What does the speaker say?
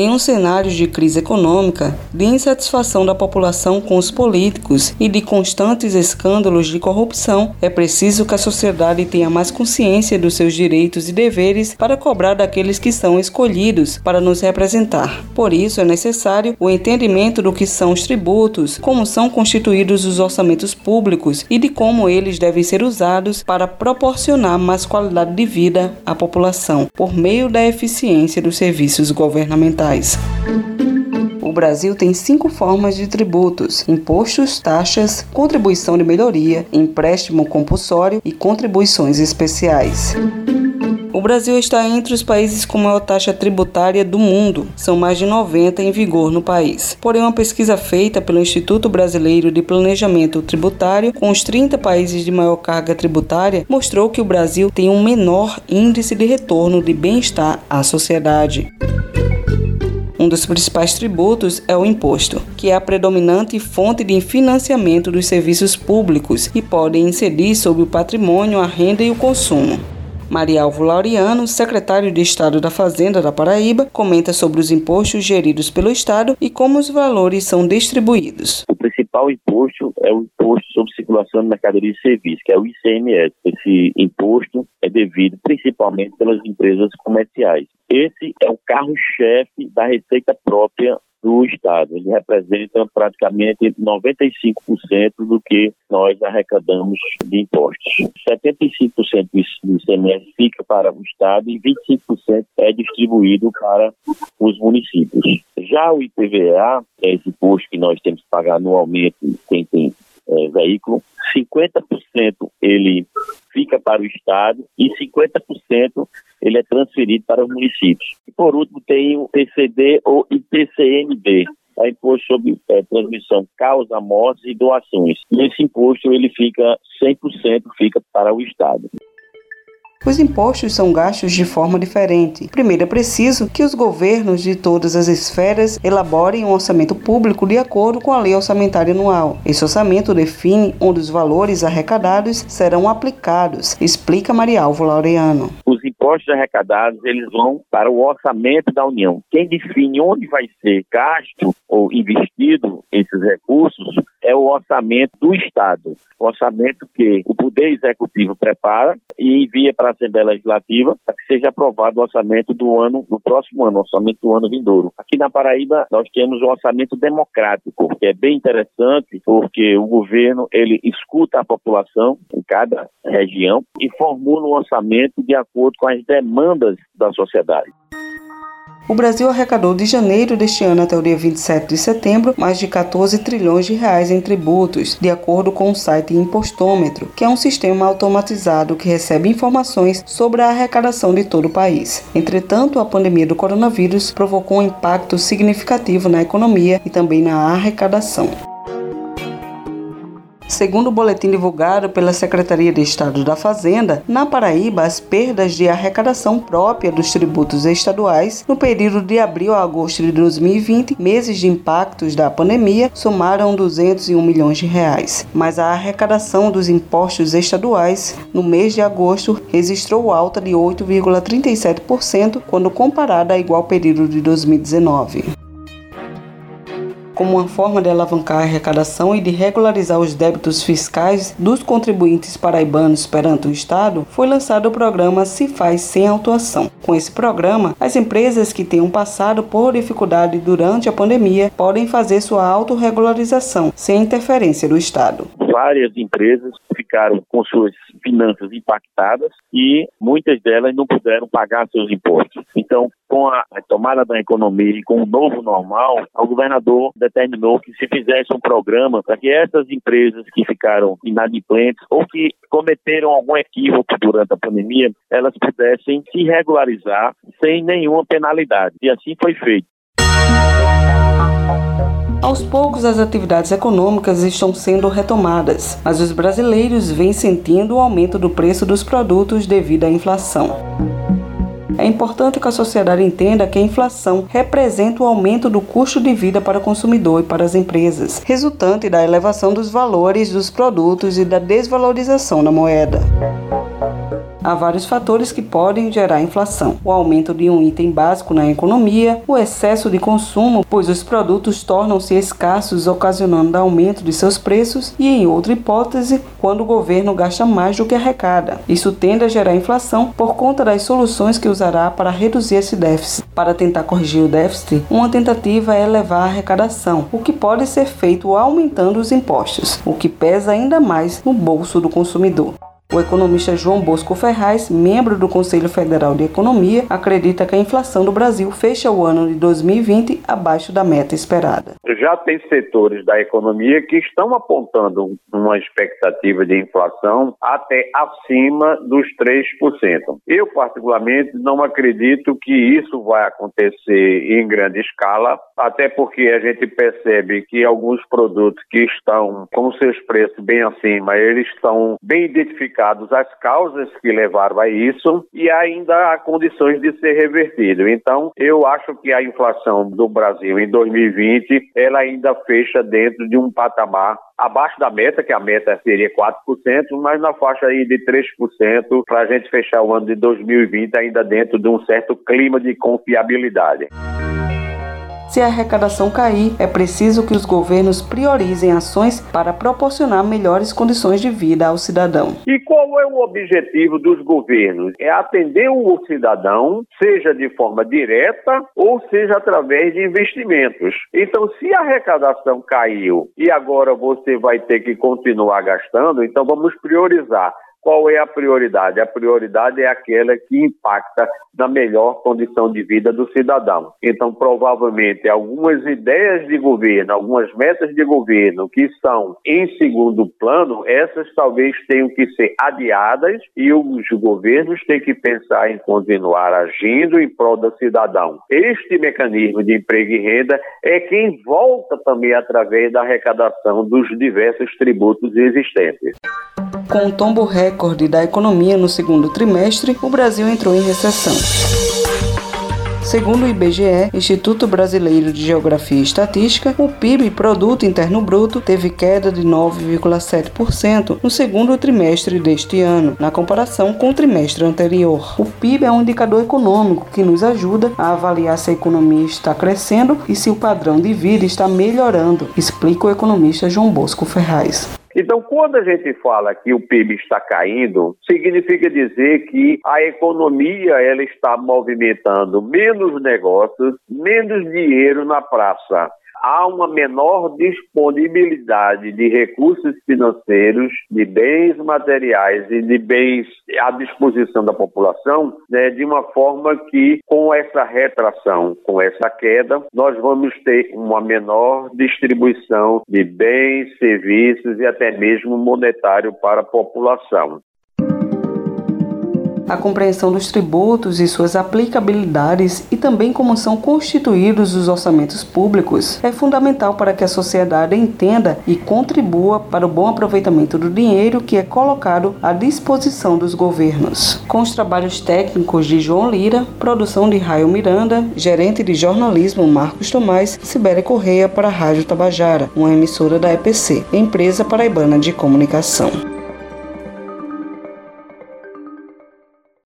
Em um cenário de crise econômica, de insatisfação da população com os políticos e de constantes escândalos de corrupção, é preciso que a sociedade tenha mais consciência dos seus direitos e deveres para cobrar daqueles que são escolhidos para nos representar. Por isso, é necessário o entendimento do que são os tributos, como são constituídos os orçamentos públicos e de como eles devem ser usados para proporcionar mais qualidade de vida à população por meio da eficiência dos serviços governamentais. O Brasil tem cinco formas de tributos: impostos, taxas, contribuição de melhoria, empréstimo compulsório e contribuições especiais. O Brasil está entre os países com maior taxa tributária do mundo. São mais de 90 em vigor no país. Porém, uma pesquisa feita pelo Instituto Brasileiro de Planejamento Tributário com os 30 países de maior carga tributária mostrou que o Brasil tem um menor índice de retorno de bem-estar à sociedade. Um dos principais tributos é o imposto, que é a predominante fonte de financiamento dos serviços públicos e pode incidir sobre o patrimônio, a renda e o consumo. Maria Alvo Laureano, secretário de Estado da Fazenda da Paraíba, comenta sobre os impostos geridos pelo Estado e como os valores são distribuídos. O principal imposto é o imposto sobre circulação de mercadoria e serviços, que é o ICMS. Esse imposto é devido principalmente pelas empresas comerciais. Esse é o carro-chefe da receita própria do Estado. Ele representa praticamente 95% do que nós arrecadamos de impostos. 75% do ICMS fica para o Estado e 25% é distribuído para os municípios. Já o IPVA, é esse imposto que nós temos que pagar anualmente quem tem é, veículo, 50% ele fica para o Estado e 50% ele é transferido para os municípios. E por último tem o TCD ou IPCMD, é imposto sobre é, transmissão, causa, mortes e doações. E esse imposto ele fica 100% fica para o Estado. Os impostos são gastos de forma diferente. Primeiro, é preciso que os governos de todas as esferas elaborem um orçamento público de acordo com a lei orçamentária anual. Esse orçamento define onde os valores arrecadados serão aplicados, explica Maria Alvo Laureano. Os impostos arrecadados eles vão para o orçamento da União. Quem define onde vai ser gasto ou investido esses recursos é o orçamento do Estado. O orçamento que o Poder Executivo prepara e envia para a Assembleia Legislativa para que seja aprovado o orçamento do ano, do próximo ano, o orçamento do ano vindouro. Aqui na Paraíba, nós temos o orçamento democrático, que é bem interessante, porque o governo ele escuta a população em cada região e formula um orçamento de acordo com as demandas da sociedade. O Brasil arrecadou de janeiro deste ano até o dia 27 de setembro mais de 14 trilhões de reais em tributos, de acordo com o site Impostômetro, que é um sistema automatizado que recebe informações sobre a arrecadação de todo o país. Entretanto, a pandemia do coronavírus provocou um impacto significativo na economia e também na arrecadação. Segundo o boletim divulgado pela Secretaria de Estado da Fazenda, na Paraíba, as perdas de arrecadação própria dos tributos estaduais no período de abril a agosto de 2020, meses de impactos da pandemia, somaram 201 milhões de reais. Mas a arrecadação dos impostos estaduais no mês de agosto registrou alta de 8,37% quando comparada a igual período de 2019 como uma forma de alavancar a arrecadação e de regularizar os débitos fiscais dos contribuintes paraibanos perante o Estado, foi lançado o programa Se Faz Sem Autuação. Com esse programa, as empresas que tenham passado por dificuldade durante a pandemia podem fazer sua autorregularização sem interferência do Estado. Várias empresas ficaram com suas finanças impactadas e muitas delas não puderam pagar seus impostos. Então, com a tomada da economia e com o novo normal, o governador determinou que se fizesse um programa para que essas empresas que ficaram inadimplentes ou que cometeram algum equívoco durante a pandemia, elas pudessem se regularizar sem nenhuma penalidade. E assim foi feito. Aos poucos, as atividades econômicas estão sendo retomadas, mas os brasileiros vêm sentindo o aumento do preço dos produtos devido à inflação. É importante que a sociedade entenda que a inflação representa o aumento do custo de vida para o consumidor e para as empresas, resultante da elevação dos valores dos produtos e da desvalorização da moeda. Há vários fatores que podem gerar inflação: o aumento de um item básico na economia, o excesso de consumo, pois os produtos tornam-se escassos, ocasionando aumento de seus preços, e, em outra hipótese, quando o governo gasta mais do que arrecada. Isso tende a gerar inflação por conta das soluções que usará para reduzir esse déficit. Para tentar corrigir o déficit, uma tentativa é elevar a arrecadação, o que pode ser feito aumentando os impostos, o que pesa ainda mais no bolso do consumidor. O economista João Bosco Ferraz, membro do Conselho Federal de Economia, acredita que a inflação do Brasil fecha o ano de 2020 abaixo da meta esperada. Já tem setores da economia que estão apontando uma expectativa de inflação até acima dos 3%. Eu, particularmente, não acredito que isso vai acontecer em grande escala, até porque a gente percebe que alguns produtos que estão com seus preços bem acima, eles estão bem identificados identificados as causas que levaram a isso e ainda há condições de ser revertido. Então, eu acho que a inflação do Brasil em 2020 ela ainda fecha dentro de um patamar abaixo da meta, que a meta seria 4%, mas na faixa aí de 3% para a gente fechar o ano de 2020 ainda dentro de um certo clima de confiabilidade. Se a arrecadação cair, é preciso que os governos priorizem ações para proporcionar melhores condições de vida ao cidadão. E qual é o objetivo dos governos? É atender o cidadão, seja de forma direta ou seja através de investimentos. Então, se a arrecadação caiu e agora você vai ter que continuar gastando, então vamos priorizar qual é a prioridade? A prioridade é aquela que impacta na melhor condição de vida do cidadão. Então, provavelmente, algumas ideias de governo, algumas metas de governo que estão em segundo plano, essas talvez tenham que ser adiadas e os governos têm que pensar em continuar agindo em prol do cidadão. Este mecanismo de emprego e renda é quem volta também através da arrecadação dos diversos tributos existentes. Com o tombo recorde da economia no segundo trimestre, o Brasil entrou em recessão. Segundo o IBGE, Instituto Brasileiro de Geografia e Estatística, o PIB, Produto Interno Bruto, teve queda de 9,7% no segundo trimestre deste ano, na comparação com o trimestre anterior. O PIB é um indicador econômico que nos ajuda a avaliar se a economia está crescendo e se o padrão de vida está melhorando, explica o economista João Bosco Ferraz. Então, quando a gente fala que o PIB está caindo, significa dizer que a economia ela está movimentando menos negócios, menos dinheiro na praça há uma menor disponibilidade de recursos financeiros, de bens materiais e de bens à disposição da população, né, de uma forma que, com essa retração, com essa queda, nós vamos ter uma menor distribuição de bens, serviços e até mesmo monetário para a população a compreensão dos tributos e suas aplicabilidades e também como são constituídos os orçamentos públicos é fundamental para que a sociedade entenda e contribua para o bom aproveitamento do dinheiro que é colocado à disposição dos governos. Com os trabalhos técnicos de João Lira, produção de Raio Miranda, gerente de jornalismo Marcos Tomás, Sibéria Correia para a Rádio Tabajara, uma emissora da EPC, Empresa Paraibana de Comunicação.